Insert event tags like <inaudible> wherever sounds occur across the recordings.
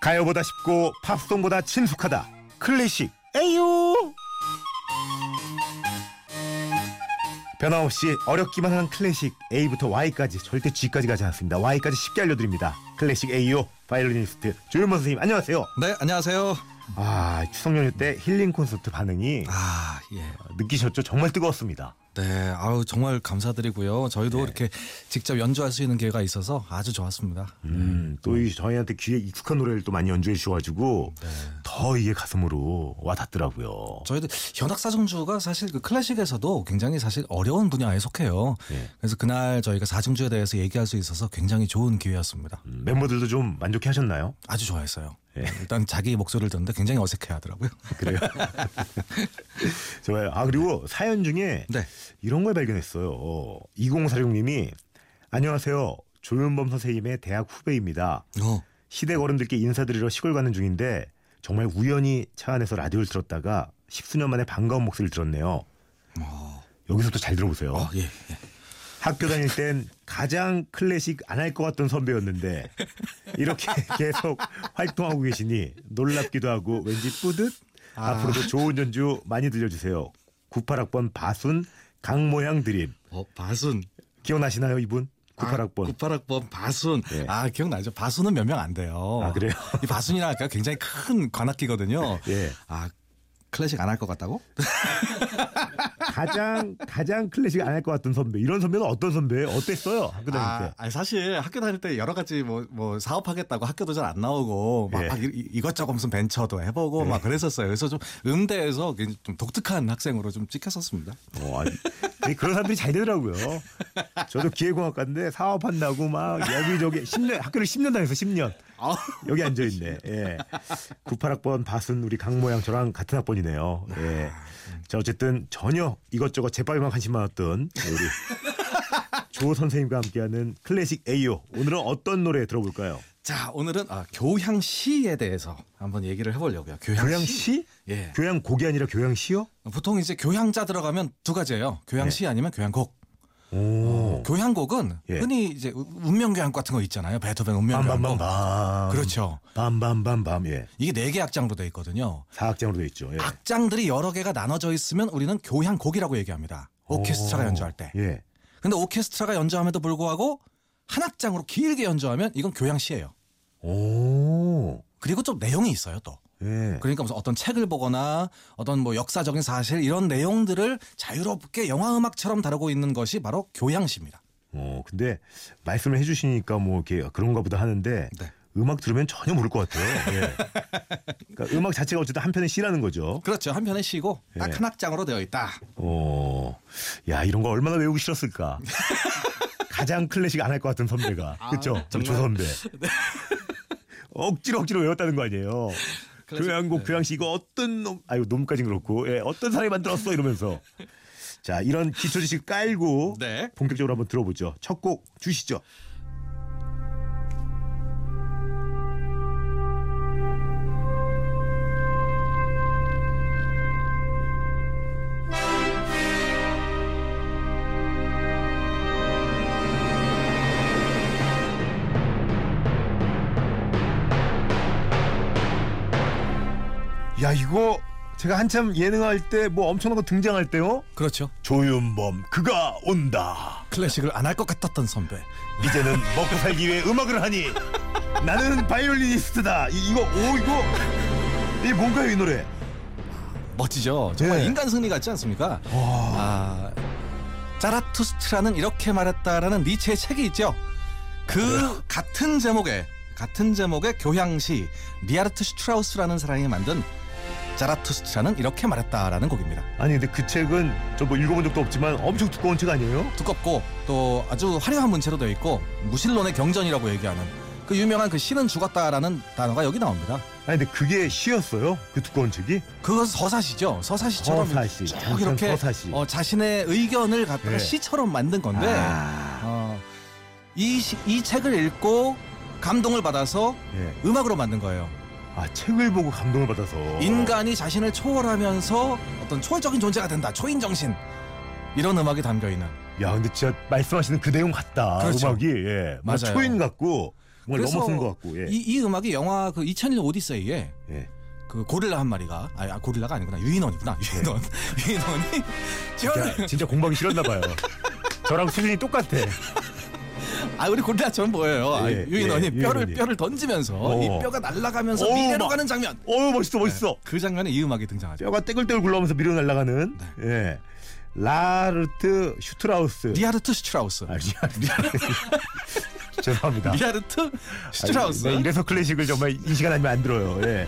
가요보다 쉽고 팝송보다 친숙하다. 클래식. A-Yo 변함없이 어렵기만 한 클래식 A부터 Y까지 절대 Z까지 가지 않습니다. Y까지 쉽게 알려드립니다. 클래식 A-Yo 바이올리니스트 조윤범 선생님 안녕하세요. 네, 안녕하세요. 아 추석 연휴 때 힐링 콘서트 반응이 아, 예. 느끼셨죠? 정말 뜨거웠습니다 네, 아우 정말 감사드리고요. 저희도 네. 이렇게 직접 연주할 수 있는 기회가 있어서 아주 좋았습니다. 음, 또 이 저희한테 귀에 익숙한 노래를 또 많이 연주해 주셔가지고 더 이게 가슴으로 와닿더라고요. 저희도 현악사중주가 사실 그 클래식에서도 굉장히 사실 어려운 분야에 속해요. 네. 그래서 그날 저희가 사중주에 대해서 얘기할 수 있어서 굉장히 좋은 기회였습니다. 음, 멤버들도 좀 만족해 하셨나요? 아주 좋아했어요. 예. 일단 자기 목소리를 듣는데 굉장히 어색해 하더라고요. 그래요? <laughs> 좋아요. 아 그리고 사연 중에 네. 이런 걸 발견했어요. 어, 2046님이 안녕하세요. 조윤범 선생님의 대학 후배입니다. 어, 시댁 어른들께 인사드리러 시골 가는 중인데 정말 우연히 차 안에서 라디오를 들었다가 십수년 만에 반가운 목소리를 들었네요. 어, 여기서부터 잘 들어보세요. 어, 예, 예. 학교 다닐 땐 가장 클래식 안 할 것 같던 선배였는데 이렇게 <laughs> 계속 활동하고 계시니 놀랍기도 하고 왠지 뿌듯 아. 앞으로도 좋은 연주 많이 들려주세요 98학번 바순 강모양 드림 어, 바순. 기억나시나요 이분? 98학번 98학번 바순. 예. 아, 기억나죠? 바순은 몇 명 안 돼요. 아, 그래요? 이 바순이라는 가 굉장히 큰 관악기거든요. 예. 아, 클래식 안 할 것 같다고? <laughs> 가장 가장 클래식 안 할 것 같던 선배 이런 선배는 어떤 선배예요? 어땠어요? 학교 다닐 아, 때 아니 사실 학교 다닐 때 여러 가지 뭐, 뭐 사업하겠다고 학교도 잘 안 나오고 막, 예. 막 이- 이것저것 무슨 벤처도 해보고 막 그랬었어요. 그래서 좀 음대에서 좀 독특한 학생으로 좀 찍혔었습니다. 어, 아니, 아니, 그런 사람들이 잘 되더라고요. 저도 기계공학과인데 사업한다고 막 여기저기 10년 학교를 10년 다녔어 10년. 아, <laughs> 여기 앉아 있네. 예. 98학번 바순 우리 강모양 저랑 같은 학번이네요. 예. 자 어쨌든 전혀 이것저것 제빨에만 관심 많았던 우리 조 선생님과 함께하는 클래식 A요. 오늘은 어떤 노래 들어볼까요? 자 오늘은 아, 교향시에 대해서 한번 얘기를 해보려고요. 교향시. 교양시? 예. 교양 곡이 아니라 교양시요? 보통 이제 교향자 들어가면 두 가지예요. 교향시 아니면 교향곡. 오. 교향곡은 예. 흔히 이제 운명교향 같은 거 있잖아요. 베토벤 운명교향곡. 밤밤밤밤. 그렇죠. 밤밤밤밤. 예. 이게 네 개 악장으로 돼 있거든요. 사악장으로 돼 있죠. 예. 악장들이 여러 개가 나눠져 있으면 우리는 교향곡이라고 얘기합니다. 오케스트라가 오. 연주할 때. 예. 근데 오케스트라가 연주함에도 불구하고 한 악장으로 길게 연주하면 이건 교향시예요. 오. 그리고 좀 내용이 있어요 또. 예. 그러니까 무슨 어떤 책을 보거나 어떤 뭐 역사적인 사실 이런 내용들을 자유롭게 영화 음악처럼 다루고 있는 것이 바로 교향시입니다. 어, 근데 말씀을 해주시니까 뭐 이렇게 그런가 보다 하는데 네. 음악 들으면 전혀 모를 것 같아요. 예. <laughs> 그러니까 음악 자체가 어쨌든 한 편의 시라는 거죠. 그렇죠. 한편에 쉬고 딱 예. 한 악장으로 되어 있다. 어, 야 이런 거 얼마나 외우기 싫었을까. <laughs> 가장 클래식 안 할 것 같은 선배가 그렇죠. <laughs> 네, 정말. 조 선배. 억지로 억지로 외웠다는 거 아니에요. 교양곡 네. 교양시 이거 어떤 놈 아유 놈까진 그렇고 예, 어떤 사람이 만들었어 이러면서 자 이런 기초 지식 깔고 네. 본격적으로 한번 들어보죠. 첫 곡 주시죠. 야 이거 제가 한참 예능할 때 뭐 엄청난 거 등장할 때요. 그렇죠. 조윤범 그가 온다. 클래식을 안 할 것 같았던 선배. 이제는 먹고 살기 위해 음악을 하니 나는 바이올리니스트다. 이, 이거 오 이거 이 뭔가요 이 노래? 멋지죠. 정말 네. 인간 승리 같지 않습니까? 아, 자라투스트라는 이렇게 말했다라는 니체의 책이 있죠. 그 같은 제목의 같은 제목의 교향시 리하르트 슈트라우스라는 사람이 만든 자라투스트라는 이렇게 말했다라는 곡입니다. 아니 근데 그 책은 저 뭐 읽어본 적도 없지만 엄청 두꺼운 책 아니에요? 두껍고 또 아주 화려한 문체로 되어 있고 무신론의 경전이라고 얘기하는 그 유명한 그 신은 죽었다라는 단어가 여기 나옵니다. 아니 근데 그게 시였어요? 그 두꺼운 책이? 그것은 서사시죠. 서사시처럼 서사시, 쭉 이렇게 서사시. 어, 자신의 의견을 갖다가 네. 시처럼 만든 건데 아, 어, 이, 시- 이 책을 읽고 감동을 받아서 예. 음악으로 만든 거예요. 아 책을 보고 감동을 받아서 인간이 자신을 초월하면서 어떤 초월적인 존재가 된다. 초인 정신. 이런 음악이 담겨 있는. 야 근데 진짜 말씀하시는 그 내용 같다 그렇죠. 음악이 예. 뭐 맞아요. 초인 같고 정말 넘어선 것 같고. 예. 이, 이 음악이 영화 그 2001 오디세이에 예. 그 고릴라 한 마리가 아 고릴라가 아니구나 유인원이구나 유인원 <laughs> 유인원이 진짜, 진짜 공부하기 싫었나 봐요. 저랑 수준이 똑같아. 아 우리 고릴라처럼 보여요. 아, 예, 유인원이 예, 뼈를 유인원이. 뼈를 던지면서 어. 이 뼈가 날아가면서 어, 미래로 막- 가는 장면. 어우 멋있어 멋있어. 그 장면에 이 음악이 등장하죠. 뼈가 떼글떼글 굴러가면서 미래로 날아가는. 네. 예. 라르트 슈트라우스. 리하르트 슈트라우스. 아, 리하르트. <laughs> <laughs> 죄송합니다. 리하르트 슈트라우스. 아니, 네, 이래서 클래식을 정말 이 시간 아니면 안 들어요. 예.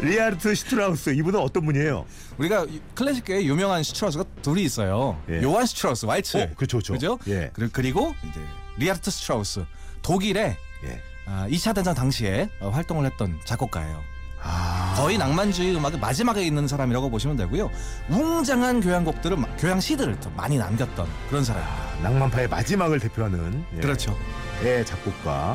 리하르트 슈트라우스 이분은 어떤 분이에요? 우리가 이 클래식계에 유명한 슈트라우스가 둘이 있어요. 예. 요한 슈트라우스 왈츠. 어, 그렇죠, 그렇죠. 그죠? 예. 그리- 그리고 이제 리하르트 슈트라우스 독일의 예. 아, 2차 대전 당시에 어, 활동을 했던 작곡가예요. 아. 거의 낭만주의 음악의 마지막에 있는 사람이라고 보시면 되고요. 웅장한 교향곡들을 마- 교향시들을 더 많이 남겼던 그런 사람입니다. 낭만파의 마지막을 대표하는 예. 그렇죠. 예, 작곡가.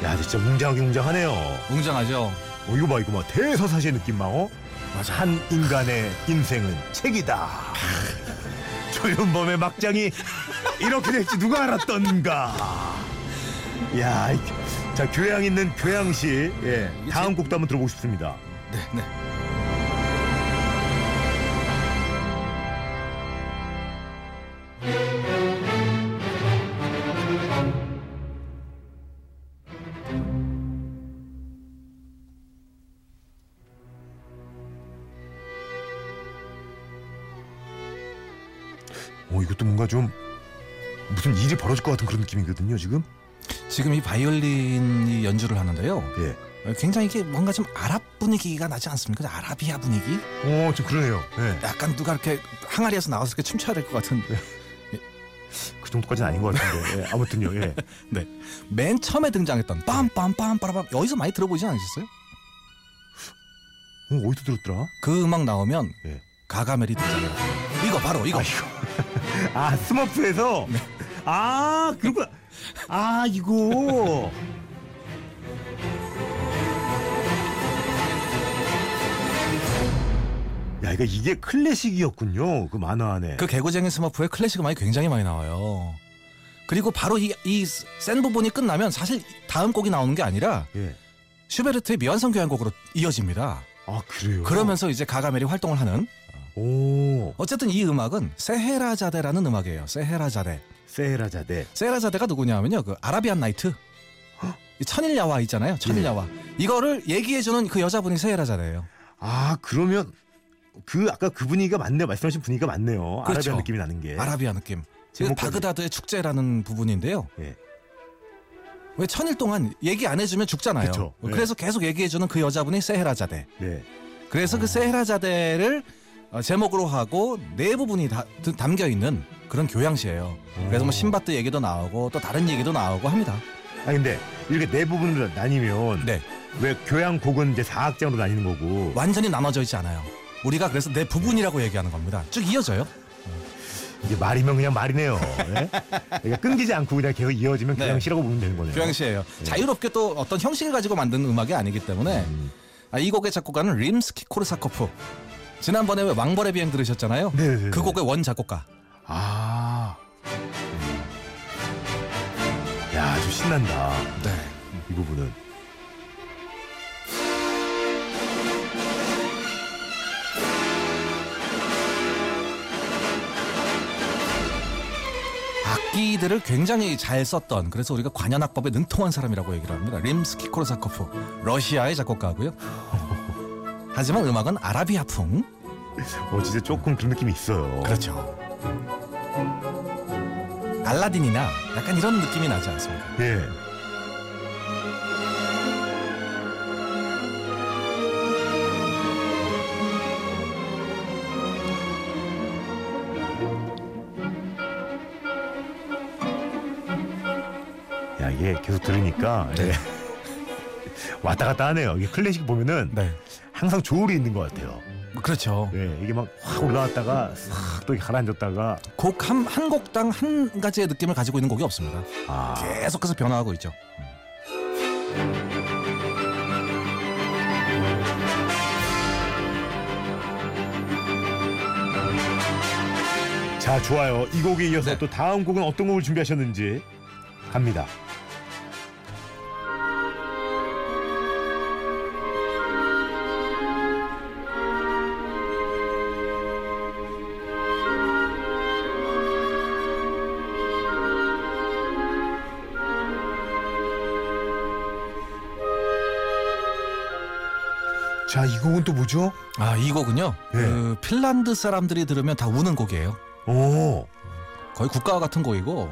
네. 야, 진짜 웅장하게 웅장하네요. 웅장하죠. 어, 이거 봐, 이거 봐. 대서사시의 느낌 막, 어? 맞아. 한 인간의 인생은 책이다. 조윤범의 막장이 이렇게 될지 누가 알았던가. 야, 이- 자 교양 있는 교양시. 예, 다음 제- 곡도 한번 들어보고 싶습니다. 네, 네. 어, 이것도 뭔가 좀 무슨 일이 벌어질 것 같은 그런 느낌이거든요, 지금. 지금 이 바이올린이 연주를 하는데요. 예. 어, 굉장히 이게 뭔가 좀 아랍 분위기가 나지 않습니까? 아라비아 분위기? 어, 좀 그러네요. 예. 약간 누가 이렇게 항아리에서 나와서 이렇게 춤춰야 될 것 같은. 그 정도까지는 아닌 것 같은데. 예, 아무튼요. 예. <laughs> 네. 맨 처음에 등장했던 빰빰빰 빠라밤 여기서 많이 들어보지 않으셨어요? 어, 어디서 들었더라? 그 음악 나오면 예. 가가멜이 등장해요. 이거 바로 이거. <laughs> 아, 스머프에서. 아, 그렇구나. 아, 이거. 야, 이거 이게 클래식이었군요. 그 만화 안에. 그 개구쟁이 스머프의 클래식 음악이 굉장히 많이 나와요. 그리고 바로 이, 이 센 부분이 끝나면 사실 다음 곡이 나오는 게 아니라 예. 슈베르트의 미완성 교향곡으로 이어집니다. 아, 그래요. 그러면서 이제 가가멜이 활동을 하는 오, 어쨌든 이 음악은 세헤라자데라는 음악이에요. 세헤라자데. 세라자데. 세헤라자데가 누구냐면요. 그 아라비안 나이트. 이 천일야화 있잖아요. 천일야화. 이거를 얘기해주는 그 여자분이 세헤라자데예요. 아, 그러면 그 아까 그 분위기가 맞네요. 말씀하신 분위기가 맞네요. 그렇죠. 아라비아 느낌이 나는 게. 아라비아 느낌. 그. 바그다드의 축제라는 부분인데요. 예. 왜 천일 동안 얘기 안 해주면 죽잖아요. 그쵸. 네. 그래서 계속 얘기해주는 그 여자분이 세헤라자데. 네. 그래서 그 세헤라자데를 어, 제목으로 하고 네 부분이 다 드- 담겨 있는 그런 교양시예요. 그래서 뭐 오. 신바트 얘기도 나오고 또 다른 얘기도 나오고 합니다. 아 근데 이렇게 네 부분으로 나뉘면 네, 왜 교양 곡은 이제 사악장으로 나뉘는 거고 완전히 나눠져 있지 않아요. 우리가 그래서 네 부분이라고 얘기하는 겁니다. 쭉 이어져요. 이게 말이면 그냥 말이네요. 예? 그러니까 끊기지 않고 그냥 계속 이어지면 네. 교향시라고 보면 되는 거네요. 교향시예요. 자유롭게 또 어떤 형식을 가지고 만든 음악이 아니기 때문에 음. 아, 이 곡의 작곡가는 림스키 코르사코프. 지난번에 왜 왕벌의 비행 들으셨잖아요. 네네네. 그 곡의 원 작곡가. 아. 야, 좀 신난다. 네. 이 부분은. 악기들을 굉장히 잘 썼던 그래서 우리가 관현악법에 능통한 사람이라고 얘기를 합니다. 림스키 코르사코프 러시아의 작곡가고요. 하지만 음악은 아라비아풍. 어, 진짜 조금 그런 느낌이 있어요. 그렇죠. 알라딘이나 약간 이런 느낌이 나지 않습니까? 예. 야, 이게 계속 들으니까 예. 왔다 갔다 하네요. 이게 클래식 보면은 네. 항상 조울이 있는 것 같아요. 그렇죠. 예, 이게 막 확 올라왔다가 싹또 가라앉았다가 곡 한 한 곡당 한 가지의 느낌을 가지고 있는 곡이 없습니다. 아, 계속해서 변화하고 있죠. 자 좋아요. 이 곡에 이어서 네. 또 다음 곡은 어떤 곡을 준비하셨는지 갑니다. 자, 이 곡은 또 뭐죠? 아, 이 곡은요. 예. 그 핀란드 사람들이 들으면 다 우는 곡이에요. 오. 거의 국가와 같은 곡이고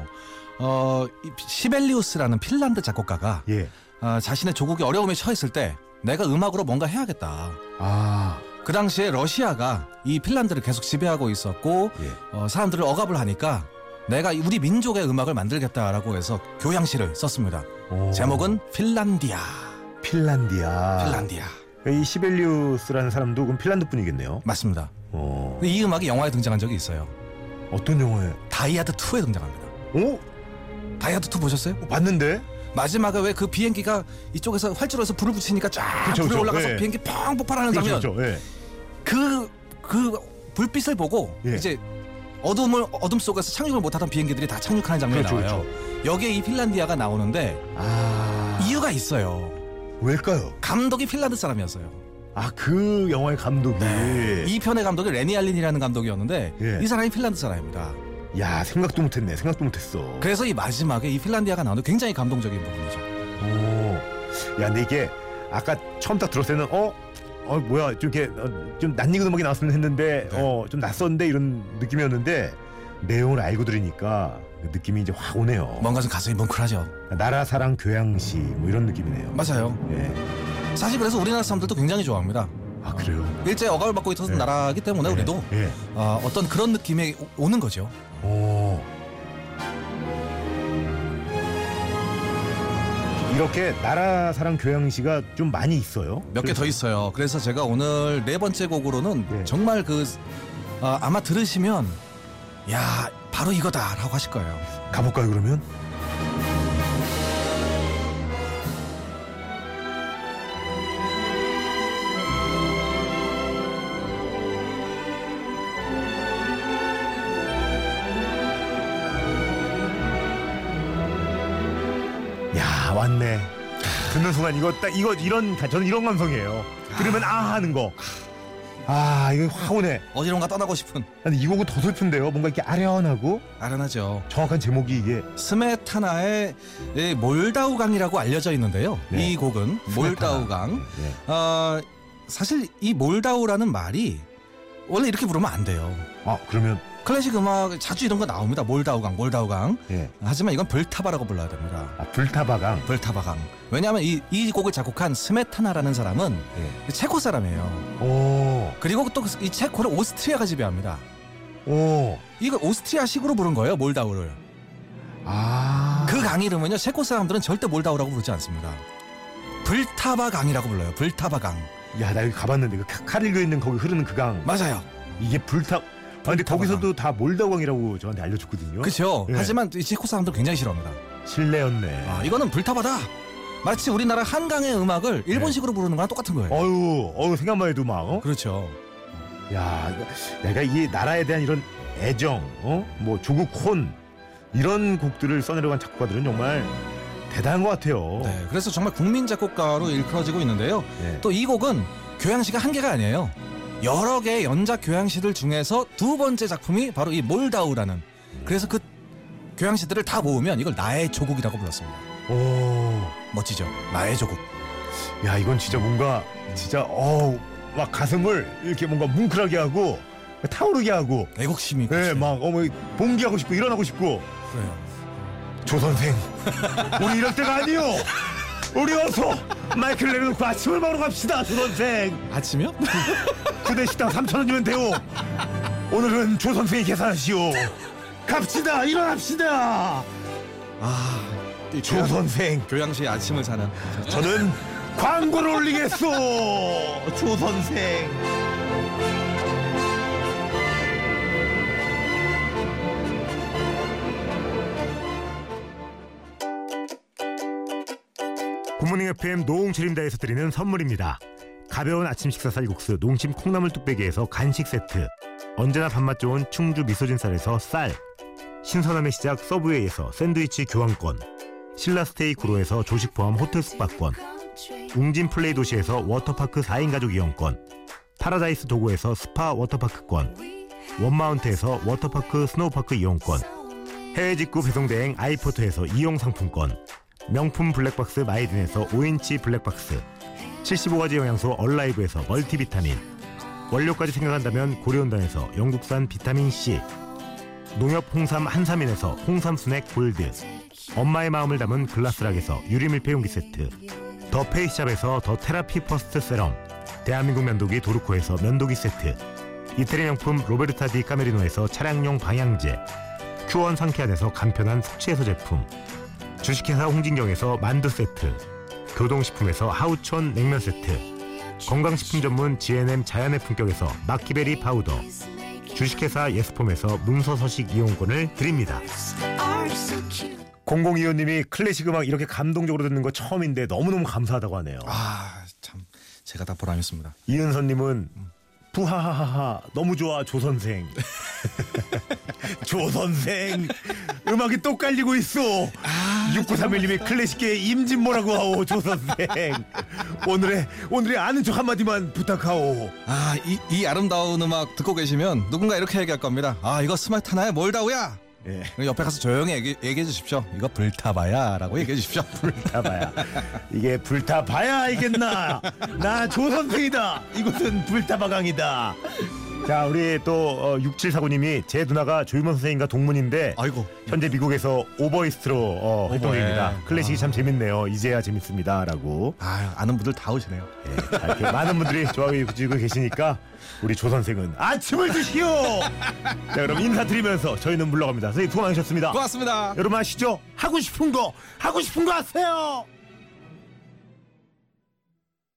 어, 이 시벨리우스라는 핀란드 작곡가가 예. 아, 자신의 조국이 어려움에 처했을 때 내가 음악으로 뭔가 해야겠다. 아. 그 당시에 러시아가 이 핀란드를 계속 지배하고 있었고 예. 어, 사람들을 억압을 하니까 내가 우리 민족의 음악을 만들겠다라고 해서 교양시를 썼습니다. 오. 제목은 핀란디아. 핀란디아. 핀란디아. 이 시벨리우스라는 사람도 그럼 핀란드 분이겠네요. 맞습니다. 어. 이 음악이 영화에 등장한 적이 있어요. 어떤 영화에? 다이하드 2에 등장합니다. 오? 다이하드 2 보셨어요? 봤는데? 마지막에 왜 그 비행기가 이쪽에서 활주로에서 불을 붙이니까 쫙 그쵸, 불이 그쵸. 올라가서 예. 비행기 펑 폭발하는 그렇죠, 장면. 그렇죠. 예. 그, 그 불빛을 보고 예. 이제 어둠을 어둠 속에서 착륙을 못하던 비행기들이 다 착륙하는 장면이 그렇죠, 나와요. 여기에 이 핀란디아가 나오는데 아. 이유가 있어요. 왜일까요? 감독이 핀란드 사람이었어요. 아, 그 영화의 감독이. 이 편의 감독이 레니 알린이라는 감독이었는데 예. 이 사람이 핀란드 사람입니다. 야, 생각도 못했네. 생각도 못했어. 그래서 이 마지막에 이 핀란디아가 나오는 굉장히 감동적인 부분이죠. 오. 야, 근데 이게 아까 처음 딱 들었을 때는 어? 어 뭐야 좀 이렇게 어, 좀 낯익은 음악이 나왔으면 했는데 네. 어좀 낯선데 이런 느낌이었는데 내용을 알고 들으니까 그 느낌이 이제 확 오네요. 뭔가 좀 가슴이 뭉클하죠. 나라 사랑 교양시 뭐 이런 느낌이네요. 맞아요. 예. 사실 그래서 우리나라 사람들도 굉장히 좋아합니다. 아 그래요. 일제 억압을 받고 있었던 네. 나라이기 때문에 우리도 예. 어, 어떤 그런 느낌이 오- 오는 거죠. 오. 이렇게 나라 사랑 교양시가 좀 많이 있어요. 몇 개 더 있어요. 그래서 제가 오늘 네 번째 곡으로는 네. 정말 그 아, 아마 들으시면 야 바로 이거다라고 하실 거예요. 가볼까요 그러면? 야 왔네. 듣는 순간 이거 딱 이거 이런 저는 이런 감성이에요. 들으면 아 하는 거. 아 이거 확 오네. 어디론가 떠나고 싶은 근데 이 곡은 더 슬픈데요. 뭔가 이렇게 아련하고 아련하죠. 정확한 제목이 이게 스메타나의 이 몰다우강이라고 알려져 있는데요. 네. 이 곡은 몰다우강. 예. 어, 사실 이 몰다우라는 말이 원래 이렇게 부르면 안 돼요. 아 그러면 클래식 음악 자주 이런 거 나옵니다. 몰다우강, 몰다우강. 예. 하지만 이건 벌타바라고 불러야 됩니다. 아 불타바강. 벌타바강. 왜냐하면 이, 이 곡을 작곡한 스메타나라는 사람은 예. 체코 사람이에요. 오. 그리고 또 이 체코를 오스트리아가 지배합니다. 오. 이걸 오스트리아식으로 부른 거예요, 몰다우를. 아. 그 강 이름은요, 체코 사람들은 절대 몰다우라고 부르지 않습니다. 불타바강이라고 불러요. 불타바강. 야, 나 여기 가봤는데 그 카- 카릴교 있는 거기 흐르는 그 강. 맞아요. 이게 불타. 아, 근데. 거기서도 다 몰다강이라고 저한테 알려줬거든요. 그렇죠. 예. 하지만 이 체코 사람들 은 굉장히 싫어합니다. 실례였네. 아, 이거는 불타바다. 마치 우리나라 한강의 음악을 일본식으로 부르는 거랑 똑같은 거예요. 네. 어유, 어유 생각만 해도 막. 어? 그렇죠. 야, 내가 이 나라에 대한 이런 애정, 어, 뭐 조국 혼 이런 곡들을 써내려간 작곡가들은 정말 대단한 것 같아요. 네, 그래서 정말 국민 작곡가로 일컬어지고 있는데요. 네. 또이 곡은 교향시가 한 개가 아니에요. 여러 개의 연작 교향시들 중에서 두 번째 작품이 바로 이 몰다우라는. 그래서 그 교향시들을 다 모으면 이걸 나의 조국이라고 불렀습니다. 오, 멋지죠? 나의 조국. 야, 이건 진짜 뭔가 진짜 어우, 막 가슴을 이렇게 뭔가 뭉클하게 하고 타오르게 하고, 애국심이. 네? 막 어머 봉기하고 싶고 일어나고 싶고. 그래요. 조 선생, 우리 이럴 때가 아니요. 우리 어서 마이크를 내려놓고 아침을 먹으러 갑시다, 조 선생. 아침이요? <laughs> 구대 식당 3천 원이면 돼요. 오늘은 조 선생이 계산하시오. 갑시다, 일어납시다. 아, 이조 교향, 선생, 교향시의 아침을 사는. 저는 광고를 올리겠소. 조 선생. 굿모닝 FM 노홍철입니다에서 드리는 선물입니다. 가벼운 아침 식사 쌀국수 농심 콩나물 뚝배기에서 간식 세트 언제나 밥맛 좋은 충주 미소진 쌀에서 쌀 신선함의 시작 서브웨이에서 샌드위치 교환권 신라스테이 구로에서 조식 포함 호텔 숙박권 웅진 플레이 도시에서 워터파크 4인 가족 이용권 파라다이스 도고에서 스파 워터파크권 원마운트에서 워터파크 스노우파크 이용권 해외 직구 배송대행 아이포터에서 이용 상품권 명품 블랙박스 마이딘에서 5인치 블랙박스 75가지 영양소 얼라이브에서 멀티비타민 원료까지 생각한다면 고려은단에서 영국산 비타민C 농협 홍삼 한삼인에서 홍삼 스낵 골드 엄마의 마음을 담은 글라스락에서 유리밀폐용기 세트 더 페이스샵에서 더 테라피 퍼스트 세럼 대한민국 면도기 도르코에서 면도기 세트 이태리 명품 로베르타 디 까메리노에서 차량용 방향제 큐원 상쾌한에서 간편한 숙취해소 제품 주식회사 홍진경에서 만두 세트 교동식품에서 하누촌 냉면 세트 건강식품 전문 GNM 자연의 품격에서 마키베리 파우더 주식회사 예스폼에서 문서 서식 이용권을 드립니다. 공공이호님이 클래식 음악 이렇게 감동적으로 듣는 거 처음인데 너무너무 감사하다고 하네요. 아, 참 제가 다 보람있습니다. 이은선님은 부하하하하 너무 좋아 조 선생. <laughs> 조 선생 음악이 또 깔리고 있어. 6931님이 클래식계 임진모라고 하오 조 선생. 오늘의 오늘의 아는 척 한마디만 부탁하오. 아, 이, 이 아름다운 음악 듣고 계시면 누군가 이렇게 얘기할 겁니다. 아, 이거 스마트나의 몰다우야. 예. 옆에 가서 조용히 얘기, 얘기해 주십시오. 이거 불타봐야라고 얘기해 주십시오. <laughs> 불타봐야 이게 불타봐야 알겠나 나 조선생이다 이곳은 불타바강이다 자 우리 또 어, 6749님이 제 누나가 조유만 선생님과 동문인데 아이고. 현재 미국에서 오버이스트로 어, 활동 중입니다. 클래식이 아. 참 재밌네요 이제야 재밌습니다라고 아, 아는 분들 다 오시네요. 예, 자, 이렇게 많은 분들이 좋아해주고 계시니까 우리 조 선생은 아침을 드시오 자 그럼 인사드리면서 저희는 물러갑니다 선생님 수고 많으셨습니다 고맙습니다. 여러분 아시죠 하고 싶은 거 하고 싶은 거 하세요